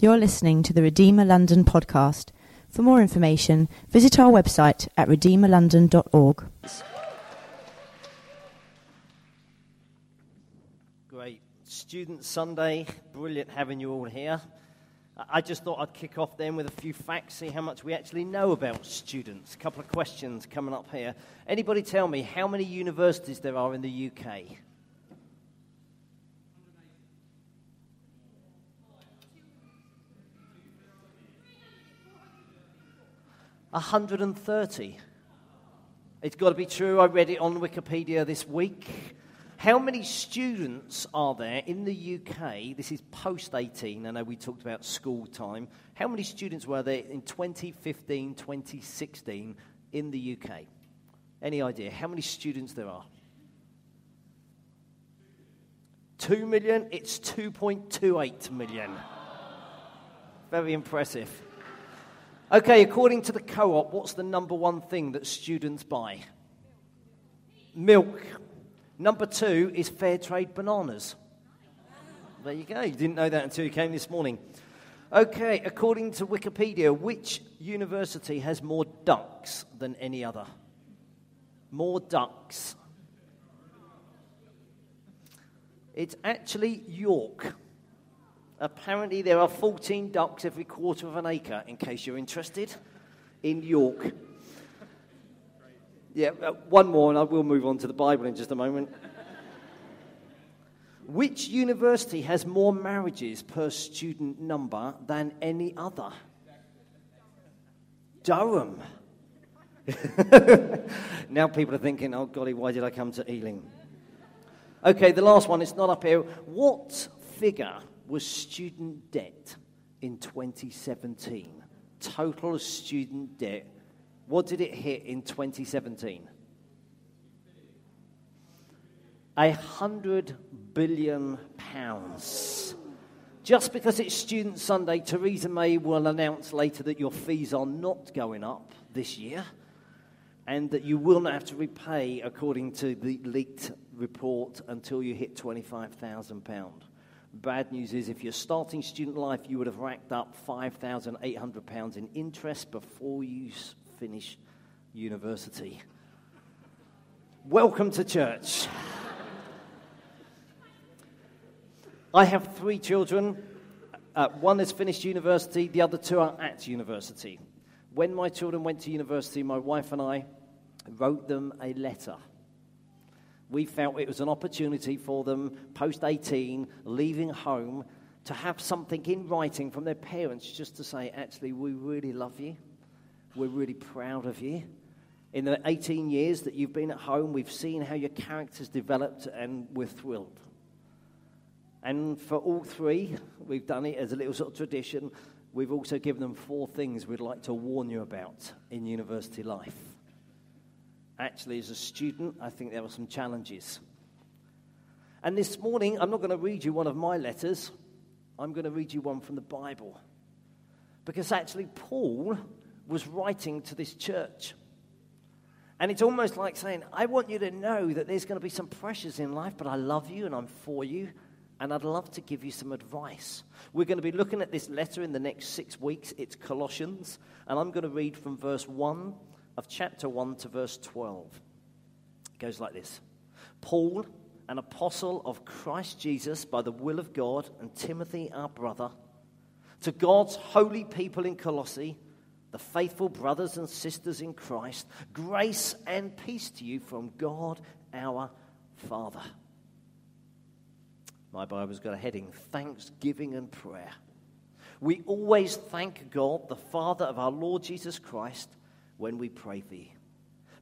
You're listening to the Redeemer London podcast. For more information, visit our website at redeemerlondon.org. Great. Student Sunday, brilliant having you all here. I just thought I'd kick off then with a few facts, see how much we actually know about students. A couple of questions coming up here. Anybody tell me how many universities there are in the UK? 130. It's got to be true. I read it on Wikipedia this week. How many students are there in the UK? This is post 18. I know we talked about school time. How many students were there in 2015, 2016 in the UK? Any idea how many students there are? 2 million? It's 2.28 million. Very impressive. Okay, according to the co op, what's the number one thing that students buy? Milk. Number two is fair trade bananas. There you go. You didn't know that until you came this morning. Okay, according to Wikipedia, which university has more ducks than any other? More ducks. It's actually York. Apparently, there are 14 ducks every quarter of an acre, in case you're interested, in York. Yeah, uh, one more, and I will move on to the Bible in just a moment. Which university has more marriages per student number than any other? Durham. now people are thinking, oh, golly, why did I come to Ealing? Okay, the last one, it's not up here. What figure was student debt in 2017. Total student debt. What did it hit in 2017? A hundred billion pounds. Just because it's Student Sunday, Theresa May will announce later that your fees are not going up this year and that you will not have to repay, according to the leaked report, until you hit £25,000. Bad news is, if you're starting student life, you would have racked up £5,800 in interest before you finish university. Welcome to church. I have three children. Uh, one has finished university, the other two are at university. When my children went to university, my wife and I wrote them a letter we felt it was an opportunity for them, post 18, leaving home, to have something in writing from their parents just to say, actually, we really love you. We're really proud of you. In the 18 years that you've been at home, we've seen how your character's developed, and we're thrilled. And for all three, we've done it as a little sort of tradition. We've also given them four things we'd like to warn you about in university life actually, as a student, I think there were some challenges. And this morning, I'm not going to read you one of my letters, I'm going to read you one from the Bible. Because actually, Paul was writing to this church. And it's almost like saying, I want you to know that there's going to be some pressures in life, but I love you and I'm for you, and I'd love to give you some advice. We're going to be looking at this letter in the next six weeks. It's Colossians, and I'm going to read from verse 1 of chapter 1 to verse 12. It goes like this Paul, an apostle of Christ Jesus by the will of God, and Timothy, our brother, to God's holy people in Colossae, the faithful brothers and sisters in Christ, grace and peace to you from God our Father. My Bible's got a heading Thanksgiving and Prayer. We always thank God, the Father of our Lord Jesus Christ when we pray you.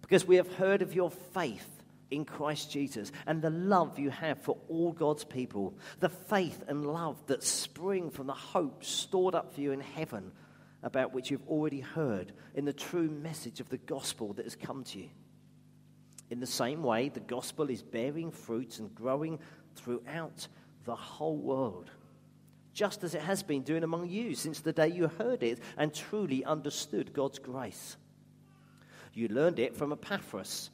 Because we have heard of your faith in Christ Jesus and the love you have for all God's people, the faith and love that spring from the hope stored up for you in heaven, about which you've already heard in the true message of the gospel that has come to you. In the same way, the gospel is bearing fruits and growing throughout the whole world, just as it has been doing among you since the day you heard it and truly understood God's grace. You learned it from Epaphras,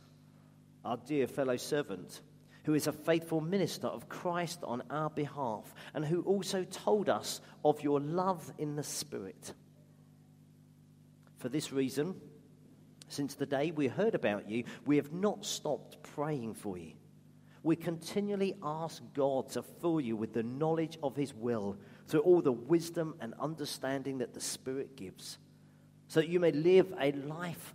our dear fellow servant. who is a faithful minister of Christ on our behalf, and who also told us of your love in the Spirit. For this reason, since the day we heard about you, we have not stopped praying for you. We continually ask God to fill you with the knowledge of His will through all the wisdom and understanding that the Spirit gives, so that you may live a life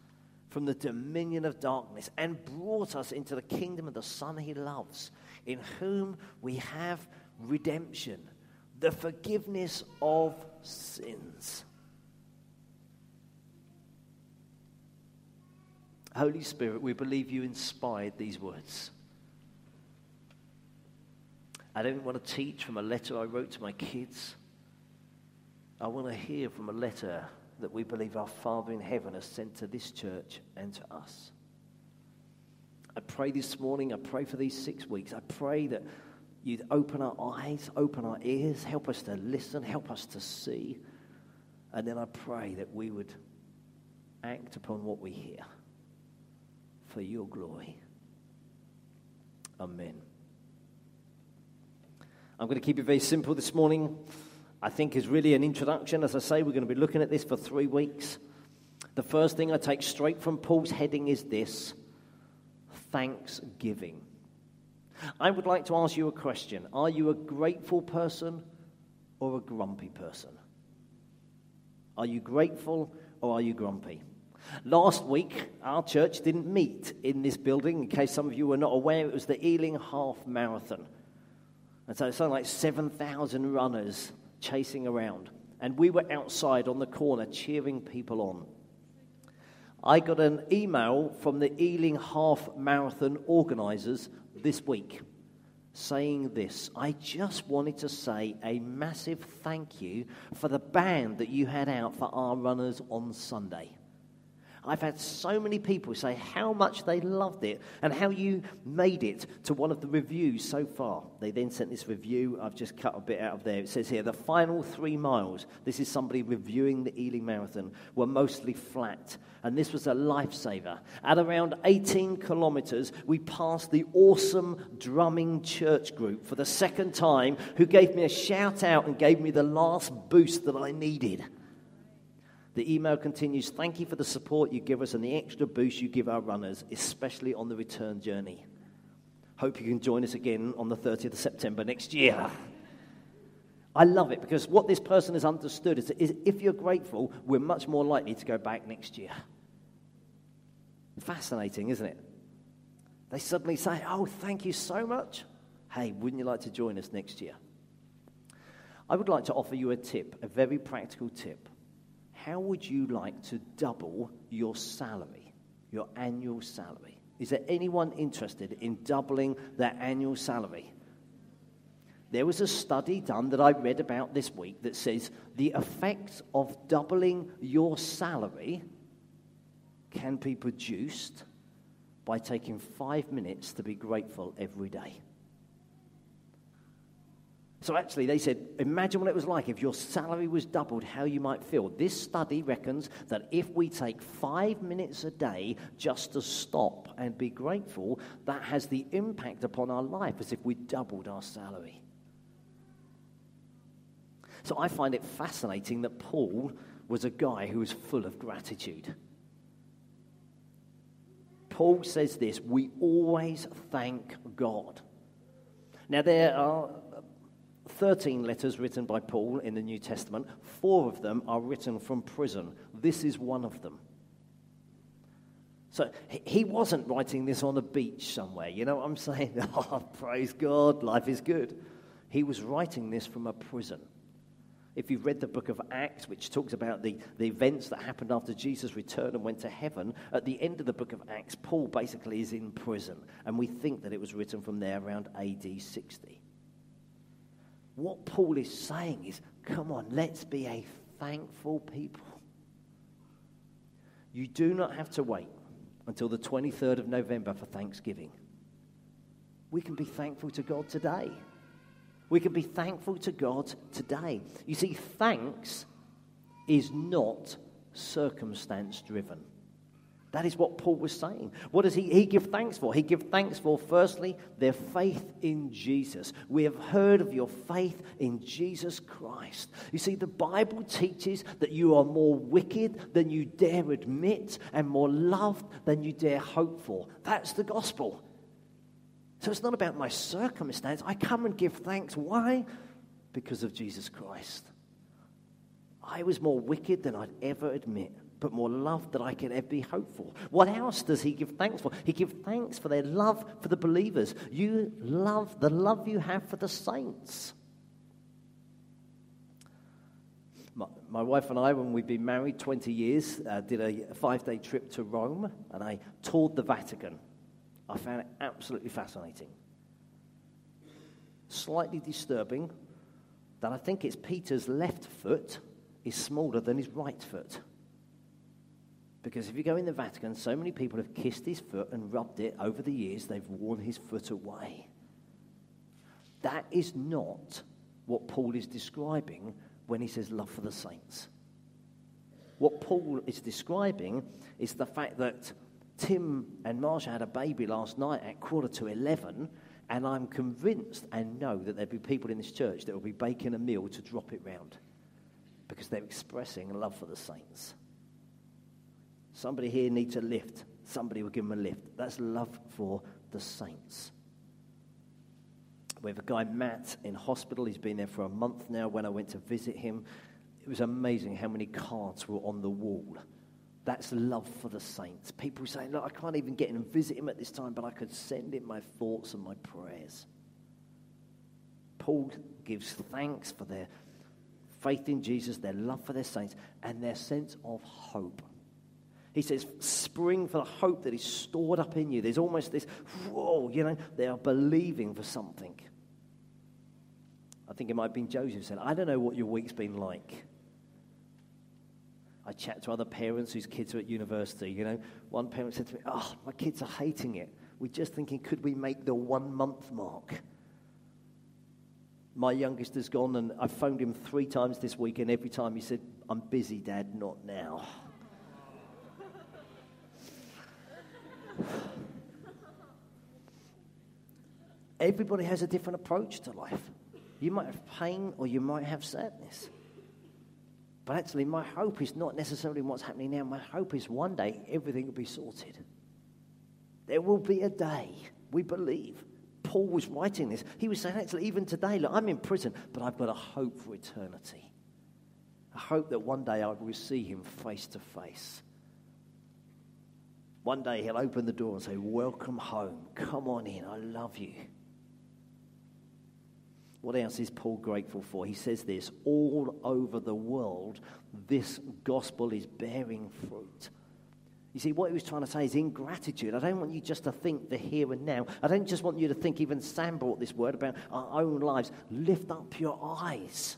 from the dominion of darkness and brought us into the kingdom of the Son he loves in whom we have redemption, the forgiveness of sins. Holy Spirit, we believe you inspired these words. I don't want to teach from a letter I wrote to my kids. I want to hear from a letter that we believe our Father in heaven has sent to this church and to us. I pray this morning, I pray for these six weeks. I pray that you'd open our eyes, open our ears, help us to listen, help us to see. And then I pray that we would act upon what we hear for your glory. Amen. I'm going to keep it very simple this morning. I think is really an introduction. As I say, we're going to be looking at this for three weeks. The first thing I take straight from Paul's heading is this thanksgiving. I would like to ask you a question Are you a grateful person or a grumpy person? Are you grateful or are you grumpy? Last week, our church didn't meet in this building. In case some of you were not aware, it was the Ealing Half Marathon. And so it's something like 7,000 runners chasing around. And we were outside on the corner cheering people on. I got an email from the Ealing Half Marathon organisers this week saying this I just wanted to say a massive thank you for the band that you had out for our runners on Sunday. I've had so many people say how much they loved it and how you made it to one of the reviews so far. They then sent this review. I've just cut a bit out of there. It says here the final three miles, this is somebody reviewing the Ealing Marathon, were mostly flat. And this was a lifesaver. At around 18 kilometers, we passed the awesome drumming church group for the second time, who gave me a shout out and gave me the last boost that I needed. The email continues Thank you for the support you give us and the extra boost you give our runners, especially on the return journey. Hope you can join us again on the 30th of September next year. I love it because what this person has understood is, is if you're grateful, we're much more likely to go back next year. Fascinating, isn't it? They suddenly say, Oh, thank you so much. Hey, wouldn't you like to join us next year? I would like to offer you a tip, a very practical tip how would you like to double your salary, your annual salary? Is there anyone interested in doubling their annual salary? There was a study done that I read about this week that says the effects of doubling your salary can be produced by taking five minutes to be grateful every day. So actually, they said, imagine what it was like if your salary was doubled, how you might feel. This study reckons that if we take five minutes a day just to stop and be grateful, that has the impact upon our life as if we doubled our salary. So I find it fascinating that Paul was a guy who was full of gratitude. Paul says this we always thank God. Now, there are 13 letters written by Paul in the New Testament. Four of them are written from prison. This is one of them. So he wasn't writing this on a beach somewhere. You know what I'm saying? Oh, praise God, life is good. He was writing this from a prison. If you've read the book of Acts, which talks about the, the events that happened after Jesus returned and went to heaven, at the end of the book of Acts, Paul basically is in prison. And we think that it was written from there around AD 60. What Paul is saying is, come on, let's be a thankful people. You do not have to wait until the 23rd of November for Thanksgiving. We can be thankful to God today. We can be thankful to God today. You see, thanks is not circumstance driven. That is what Paul was saying. What does he, he give thanks for? He give thanks for, firstly, their faith in Jesus. We have heard of your faith in Jesus Christ. You see, the Bible teaches that you are more wicked than you dare admit and more loved than you dare hope for. That's the gospel. So it's not about my circumstance. I come and give thanks. Why? Because of Jesus Christ. I was more wicked than I'd ever admit but more love than I can ever be hopeful. What else does he give thanks for? He gives thanks for their love for the believers. You love the love you have for the saints. My, my wife and I, when we've been married 20 years, uh, did a five day trip to Rome and I toured the Vatican. I found it absolutely fascinating. Slightly disturbing that I think it's Peter's left foot is smaller than his right foot. Because if you go in the Vatican, so many people have kissed his foot and rubbed it over the years, they've worn his foot away. That is not what Paul is describing when he says love for the saints. What Paul is describing is the fact that Tim and Marsha had a baby last night at quarter to 11, and I'm convinced and know that there'll be people in this church that will be baking a meal to drop it round because they're expressing love for the saints. Somebody here needs a lift. Somebody will give them a lift. That's love for the saints. We have a guy, Matt, in hospital. He's been there for a month now. When I went to visit him, it was amazing how many cards were on the wall. That's love for the saints. People saying, Look, I can't even get in and visit him at this time, but I could send him my thoughts and my prayers. Paul gives thanks for their faith in Jesus, their love for their saints, and their sense of hope. He says, spring for the hope that is stored up in you. There's almost this, whoa, you know, they are believing for something. I think it might have been Joseph said, I don't know what your week's been like. I chat to other parents whose kids are at university. You know, one parent said to me, Oh, my kids are hating it. We're just thinking, could we make the one month mark? My youngest has gone, and I phoned him three times this week, and every time he said, I'm busy, Dad, not now. Everybody has a different approach to life. You might have pain or you might have sadness. But actually, my hope is not necessarily what's happening now. My hope is one day everything will be sorted. There will be a day, we believe. Paul was writing this. He was saying, actually, even today, look, I'm in prison, but I've got a hope for eternity. A hope that one day I will see him face to face. One day he'll open the door and say, Welcome home. Come on in. I love you. What else is Paul grateful for? He says this all over the world, this gospel is bearing fruit. You see, what he was trying to say is ingratitude. I don't want you just to think the here and now. I don't just want you to think, even Sam brought this word about our own lives. Lift up your eyes.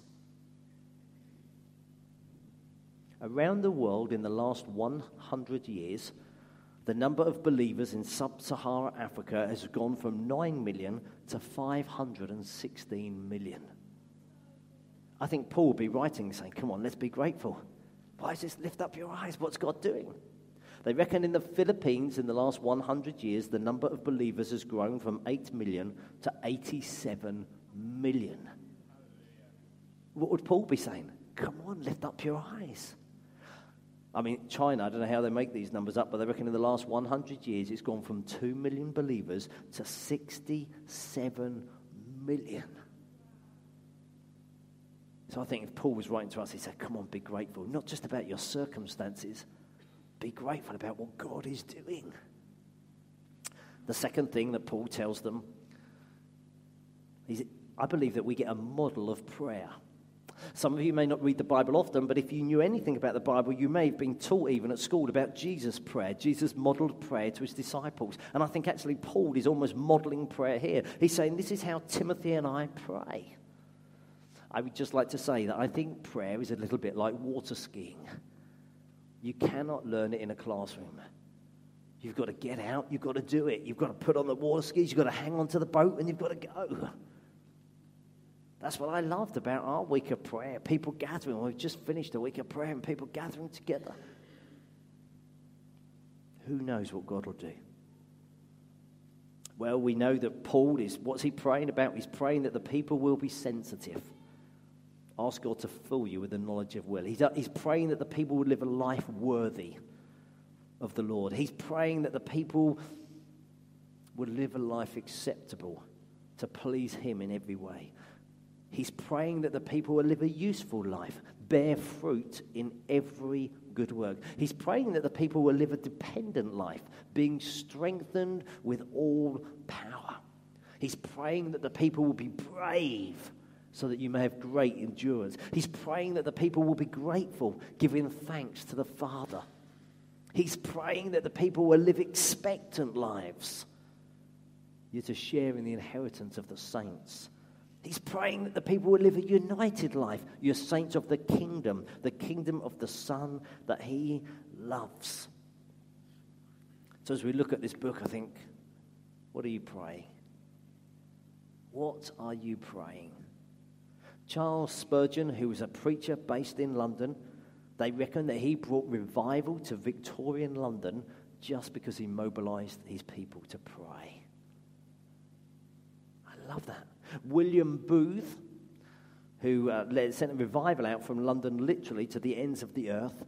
Around the world in the last 100 years, the number of believers in sub Saharan Africa has gone from 9 million to 516 million. I think Paul would be writing saying, Come on, let's be grateful. Why is this? Lift up your eyes. What's God doing? They reckon in the Philippines in the last 100 years, the number of believers has grown from 8 million to 87 million. What would Paul be saying? Come on, lift up your eyes. I mean, China, I don't know how they make these numbers up, but they reckon in the last 100 years it's gone from 2 million believers to 67 million. So I think if Paul was writing to us, he said, Come on, be grateful. Not just about your circumstances, be grateful about what God is doing. The second thing that Paul tells them is I believe that we get a model of prayer. Some of you may not read the Bible often, but if you knew anything about the Bible, you may have been taught even at school about Jesus' prayer. Jesus modeled prayer to his disciples. And I think actually Paul is almost modeling prayer here. He's saying, This is how Timothy and I pray. I would just like to say that I think prayer is a little bit like water skiing. You cannot learn it in a classroom. You've got to get out, you've got to do it. You've got to put on the water skis, you've got to hang on to the boat, and you've got to go. That's what I loved about our week of prayer. People gathering. We've just finished a week of prayer and people gathering together. Who knows what God will do? Well, we know that Paul is, what's he praying about? He's praying that the people will be sensitive. Ask God to fill you with the knowledge of will. He's, uh, he's praying that the people will live a life worthy of the Lord. He's praying that the people would live a life acceptable to please Him in every way. He's praying that the people will live a useful life, bear fruit in every good work. He's praying that the people will live a dependent life, being strengthened with all power. He's praying that the people will be brave so that you may have great endurance. He's praying that the people will be grateful, giving thanks to the Father. He's praying that the people will live expectant lives. You're to share in the inheritance of the saints. He's praying that the people will live a united life. You're saints of the kingdom, the kingdom of the Son that He loves. So, as we look at this book, I think, what are you praying? What are you praying? Charles Spurgeon, who was a preacher based in London, they reckon that he brought revival to Victorian London just because he mobilized his people to pray. I love that. William Booth, who uh, led, sent a revival out from London literally to the ends of the earth.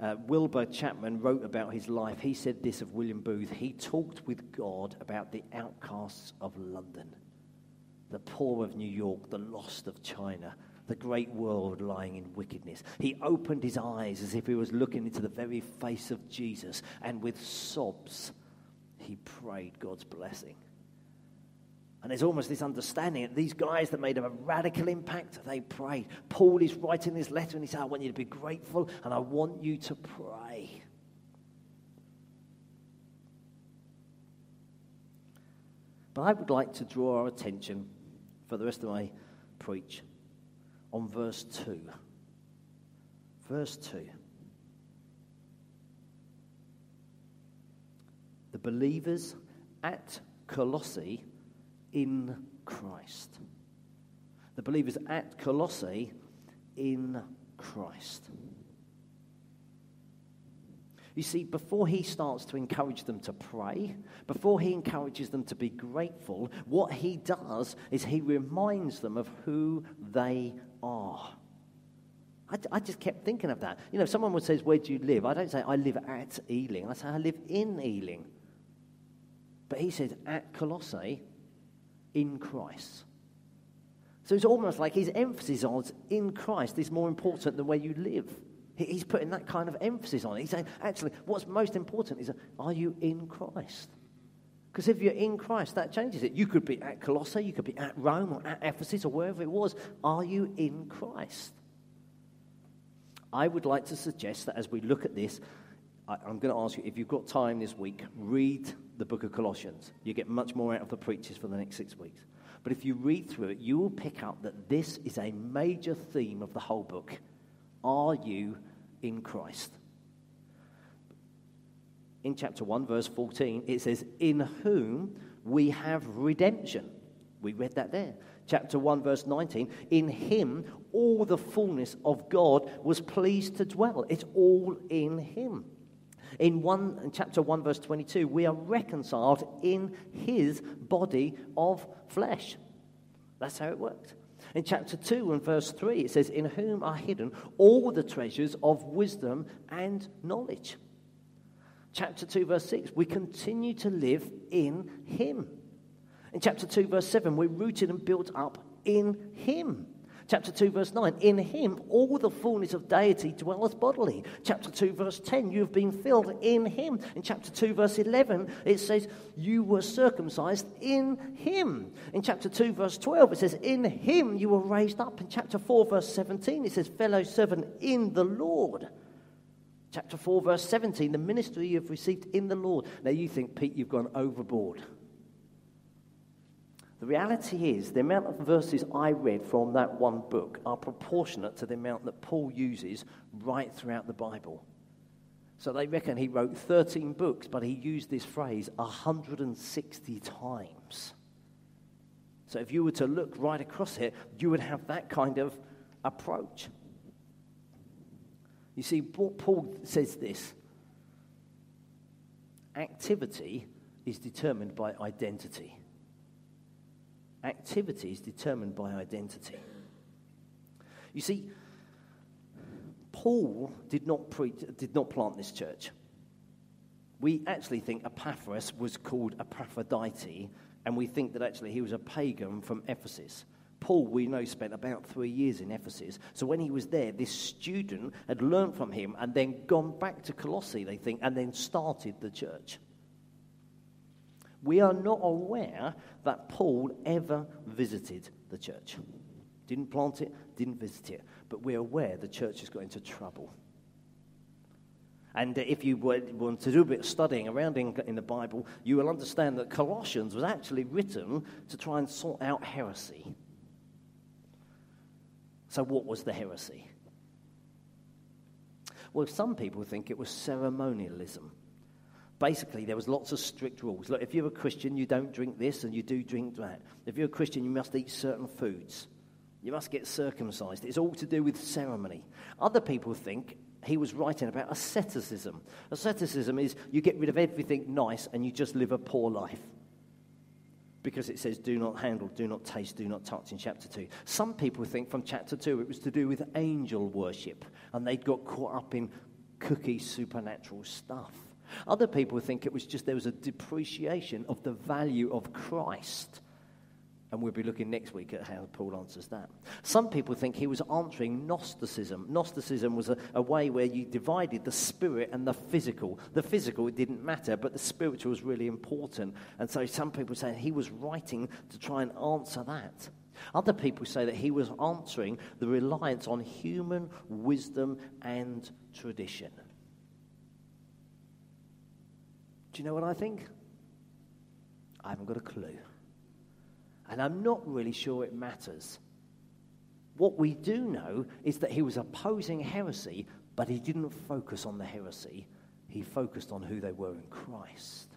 Uh, Wilbur Chapman wrote about his life. He said this of William Booth He talked with God about the outcasts of London, the poor of New York, the lost of China, the great world lying in wickedness. He opened his eyes as if he was looking into the very face of Jesus, and with sobs, he prayed God's blessing. And there's almost this understanding that these guys that made a radical impact, they prayed. Paul is writing this letter and he said, I want you to be grateful and I want you to pray. But I would like to draw our attention for the rest of my preach on verse 2. Verse 2. The believers at Colossae in Christ. The believers at Colossae in Christ. You see, before he starts to encourage them to pray, before he encourages them to be grateful, what he does is he reminds them of who they are. I, I, just kept thinking of that. You know, someone would say, Where do you live? I don't say, I live at Ealing. I say, I live in Ealing. But he says, At Colossae, in Christ. So it's almost like his emphasis on in Christ is more important than where you live. He's putting that kind of emphasis on it. He's saying, actually, what's most important is, are you in Christ? Because if you're in Christ, that changes it. You could be at Colossae, you could be at Rome or at Ephesus or wherever it was. Are you in Christ? I would like to suggest that as we look at this, I'm going to ask you if you've got time this week, read the book of Colossians. You get much more out of the preachers for the next six weeks. But if you read through it, you will pick up that this is a major theme of the whole book. Are you in Christ? In chapter 1, verse 14, it says, In whom we have redemption. We read that there. Chapter 1, verse 19, in him all the fullness of God was pleased to dwell. It's all in him. In, one, in chapter 1, verse 22, we are reconciled in his body of flesh. That's how it worked. In chapter 2 and verse 3, it says, In whom are hidden all the treasures of wisdom and knowledge. Chapter 2, verse 6, we continue to live in him. In chapter 2, verse 7, we're rooted and built up in him. Chapter 2, verse 9, in him all the fullness of deity dwelleth bodily. Chapter 2, verse 10, you have been filled in him. In chapter 2, verse 11, it says, you were circumcised in him. In chapter 2, verse 12, it says, in him you were raised up. In chapter 4, verse 17, it says, fellow servant in the Lord. Chapter 4, verse 17, the ministry you have received in the Lord. Now you think, Pete, you've gone overboard. The reality is, the amount of verses I read from that one book are proportionate to the amount that Paul uses right throughout the Bible. So they reckon he wrote 13 books, but he used this phrase 160 times. So if you were to look right across it, you would have that kind of approach. You see, Paul says this activity is determined by identity. Activity is determined by identity. You see, Paul did not, preach, did not plant this church. We actually think Epaphras was called Aphrodite, and we think that actually he was a pagan from Ephesus. Paul, we know, spent about three years in Ephesus. So when he was there, this student had learned from him and then gone back to Colossae, they think, and then started the church. We are not aware that Paul ever visited the church. Didn't plant it, didn't visit it, but we're aware the church has got into trouble. And if you want to do a bit of studying around in, in, the Bible, you will understand that Colossians was actually written to try and sort out heresy. So, what was the heresy? Well, some people think it was ceremonialism. Basically, there was lots of strict rules. Look, if you're a Christian, you don't drink this and you do drink that. If you're a Christian, you must eat certain foods. You must get circumcised. It's all to do with ceremony. Other people think he was writing about asceticism. Asceticism is you get rid of everything nice and you just live a poor life because it says, do not handle, do not taste, do not touch in chapter 2. Some people think from chapter 2 it was to do with angel worship, and they'd got caught up in cookie supernatural stuff. Other people think it was just there was a depreciation of the value of Christ. And we'll be looking next week at how Paul answers that. Some people think he was answering Gnosticism. Gnosticism was a, a, way where you divided the spirit and the physical. The physical, didn't matter, but the spiritual was really important. And so some people say he was writing to try and answer that. Other people say that he was answering the reliance on human wisdom and tradition. You know what I think? I haven't got a clue. And I'm not really sure it matters. What we do know is that he was opposing heresy, but he didn't focus on the heresy. He focused on who they were in Christ.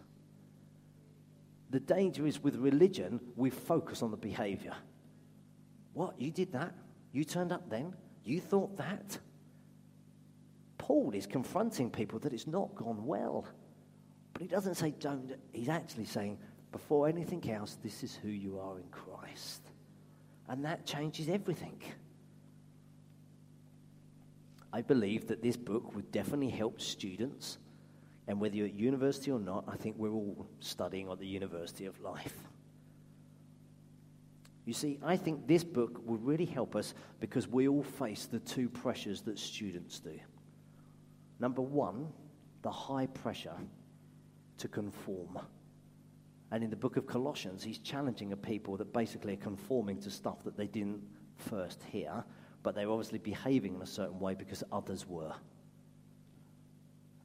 The danger is with religion, we focus on the behavior. What? You did that? You turned up then? You thought that? Paul is confronting people that it's not gone well. But he doesn't say don't. He's actually saying, before anything else, this is who you are in Christ. And that changes everything. I believe that this book would definitely help students. And whether you're at university or not, I think we're all studying at the University of Life. You see, I think this book would really help us because we all face the two pressures that students do. Number one, the high pressure to conform. And in the book of Colossians, he's challenging a people that basically are conforming to stuff that they didn't first hear, but they're obviously behaving in a certain way because others were.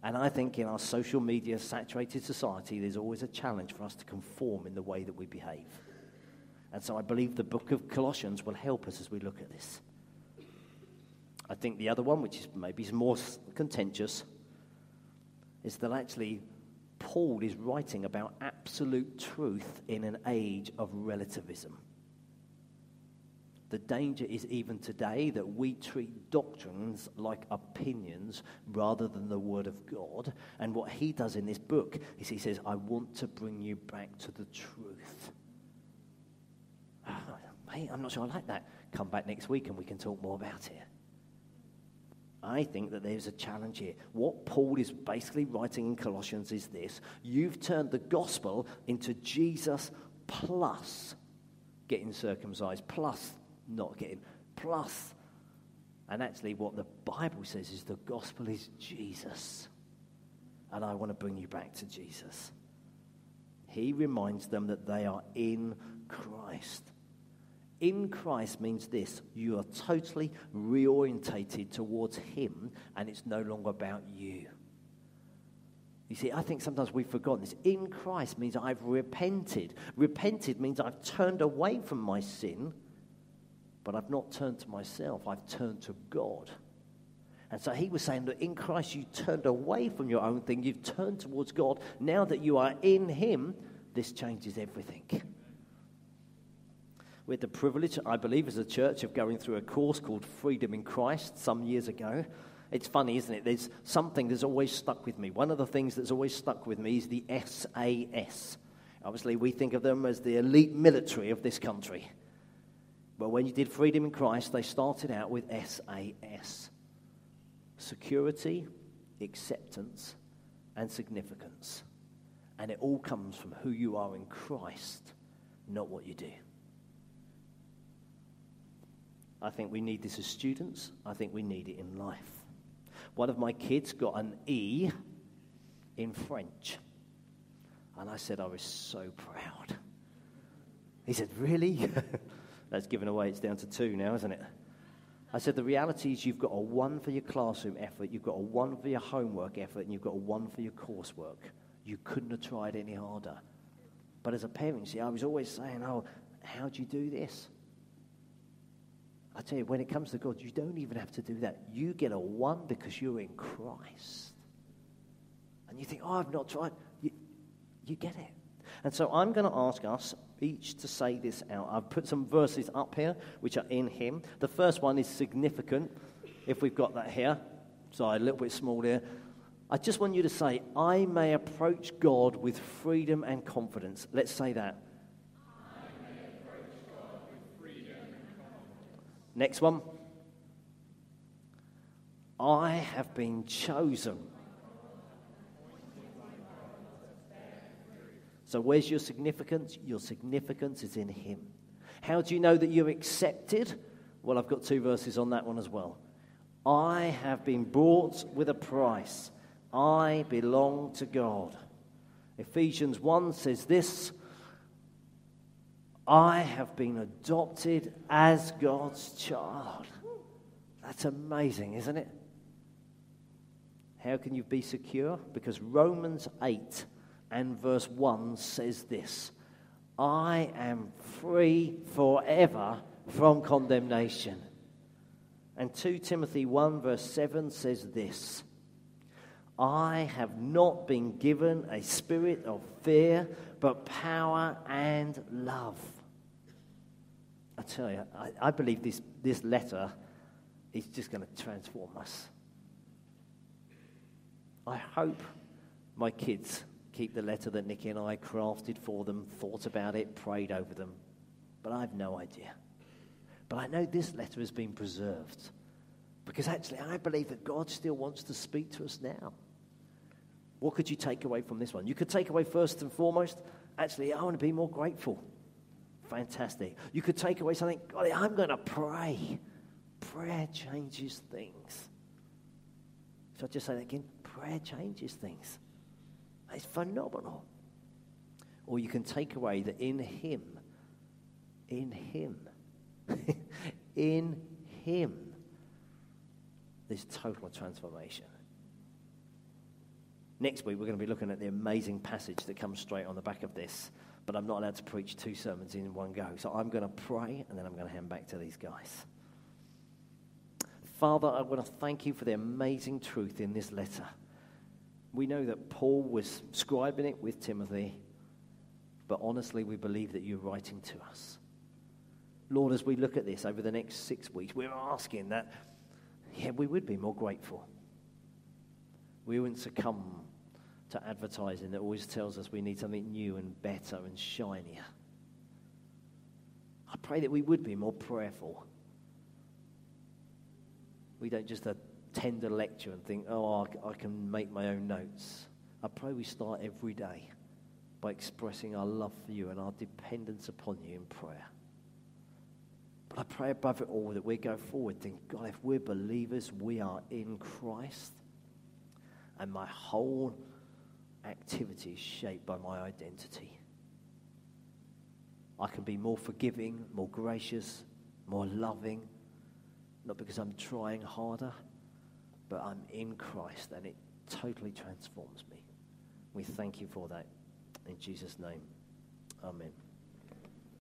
And I think in our social media saturated society, there's always a challenge for us to conform in the way that we behave. And so I believe the book of Colossians will help us as we look at this. I think the other one, which is maybe more contentious, is that actually Paul is writing about absolute truth in an age of relativism. The danger is even today that we treat doctrines like opinions rather than the Word of God. And what he does in this book is he says, I want to bring you back to the truth. Ah, hey, I'm not sure I like that. Come back next week and we can talk more about it. I think that there's a challenge here. What Paul is basically writing in Colossians is this you've turned the gospel into Jesus plus getting circumcised, plus not getting, plus. And actually, what the Bible says is the gospel is Jesus. And I want to bring you back to Jesus. He reminds them that they are in Christ in Christ means this you are totally reorientated towards Him, and it's no longer about you. You see, I think sometimes we've forgotten this. In Christ means I've repented. Repented means I've turned away from my sin, but I've not turned to myself, I've turned to God. And so he was saying that in Christ you turned away from your own thing, you've turned towards God. Now that you are in Him, this changes everything. We had the privilege, I believe, as a church, of going through a course called Freedom in Christ some years ago. It's funny, isn't it? There's something that's always stuck with me. One of the things that's always stuck with me is the SAS. Obviously, we think of them as the elite military of this country. But when you did Freedom in Christ, they started out with SAS security, acceptance, and significance. And it all comes from who you are in Christ, not what you do. I think we need this as students. I think we need it in life. One of my kids got an E in French. And I said, I was so proud. He said, Really? That's given away. It's down to two now, isn't it? I said, the reality is you've got a one for your classroom effort, you've got a one for your homework effort, and you've got a one for your coursework. You couldn't have tried any harder. But as a parent, see, I was always saying, oh, how do you do this? I tell you, when it comes to God, you don't even have to do that. You get a one because you're in Christ. And you think, oh, I've not tried. You, you get it. And so I'm going to ask us each to say this out. I've put some verses up here which are in him. The first one is significant, if we've got that here. Sorry, a little bit small here. I just want you to say, I may approach God with freedom and confidence. Let's say that. Next one. I have been chosen So, where's your significance? Your significance is in Him. How do you know that you're accepted? Well, I've got two verses on that one as well. I have been bought with a price. I belong to God. Ephesians 1 says this I have been adopted as God's child. That's amazing, isn't it? How can you be secure? Because Romans 8 and verse 1 says this I am free forever from condemnation. And 2 Timothy 1 verse 7 says this I have not been given a spirit of fear, but power and love. I tell you, I, I believe this, this letter is just going to transform us. I hope my kids keep the letter that Nikki and I crafted for them, thought about it, prayed over them. But I have no idea. But I know this letter has been preserved. Because actually, I believe that God still wants to speak to us now. What could you take away from this one? You could take away first and foremost, actually, I want to be more grateful. Fantastic. You could take away something, I'm going to pray. Prayer changes things. Should I just say that again? Prayer changes things. It's phenomenal. Or you can take away that in Him, in Him, in Him, there's total transformation. Next week, we're going to be looking at the amazing passage that comes straight on the back of this, but I'm not allowed to preach two sermons in one go. So I'm going to pray and then I'm going to hand back to these guys. Father, I want to thank you for the amazing truth in this letter we know that Paul was scribing it with Timothy, but honestly, we believe that you're writing to us. Lord, as we look at this over the next six weeks, we're asking that, yeah, we would be more grateful. We wouldn't succumb to advertising that always tells us we need something new and better and shinier. I pray that we would be more prayerful. We don't just attend a lecture and think, oh, I, can make my own notes. I pray we start every day by expressing our love for you and our dependence upon you in prayer. But I pray above it all that we go forward, thinking, God, if we're believers, we are in Christ, and my whole activity is shaped by my identity. I can be more forgiving, more gracious, more loving, not because I'm trying harder, but I'm in Christ and it totally transforms me. We thank you for that. In Jesus' name, amen.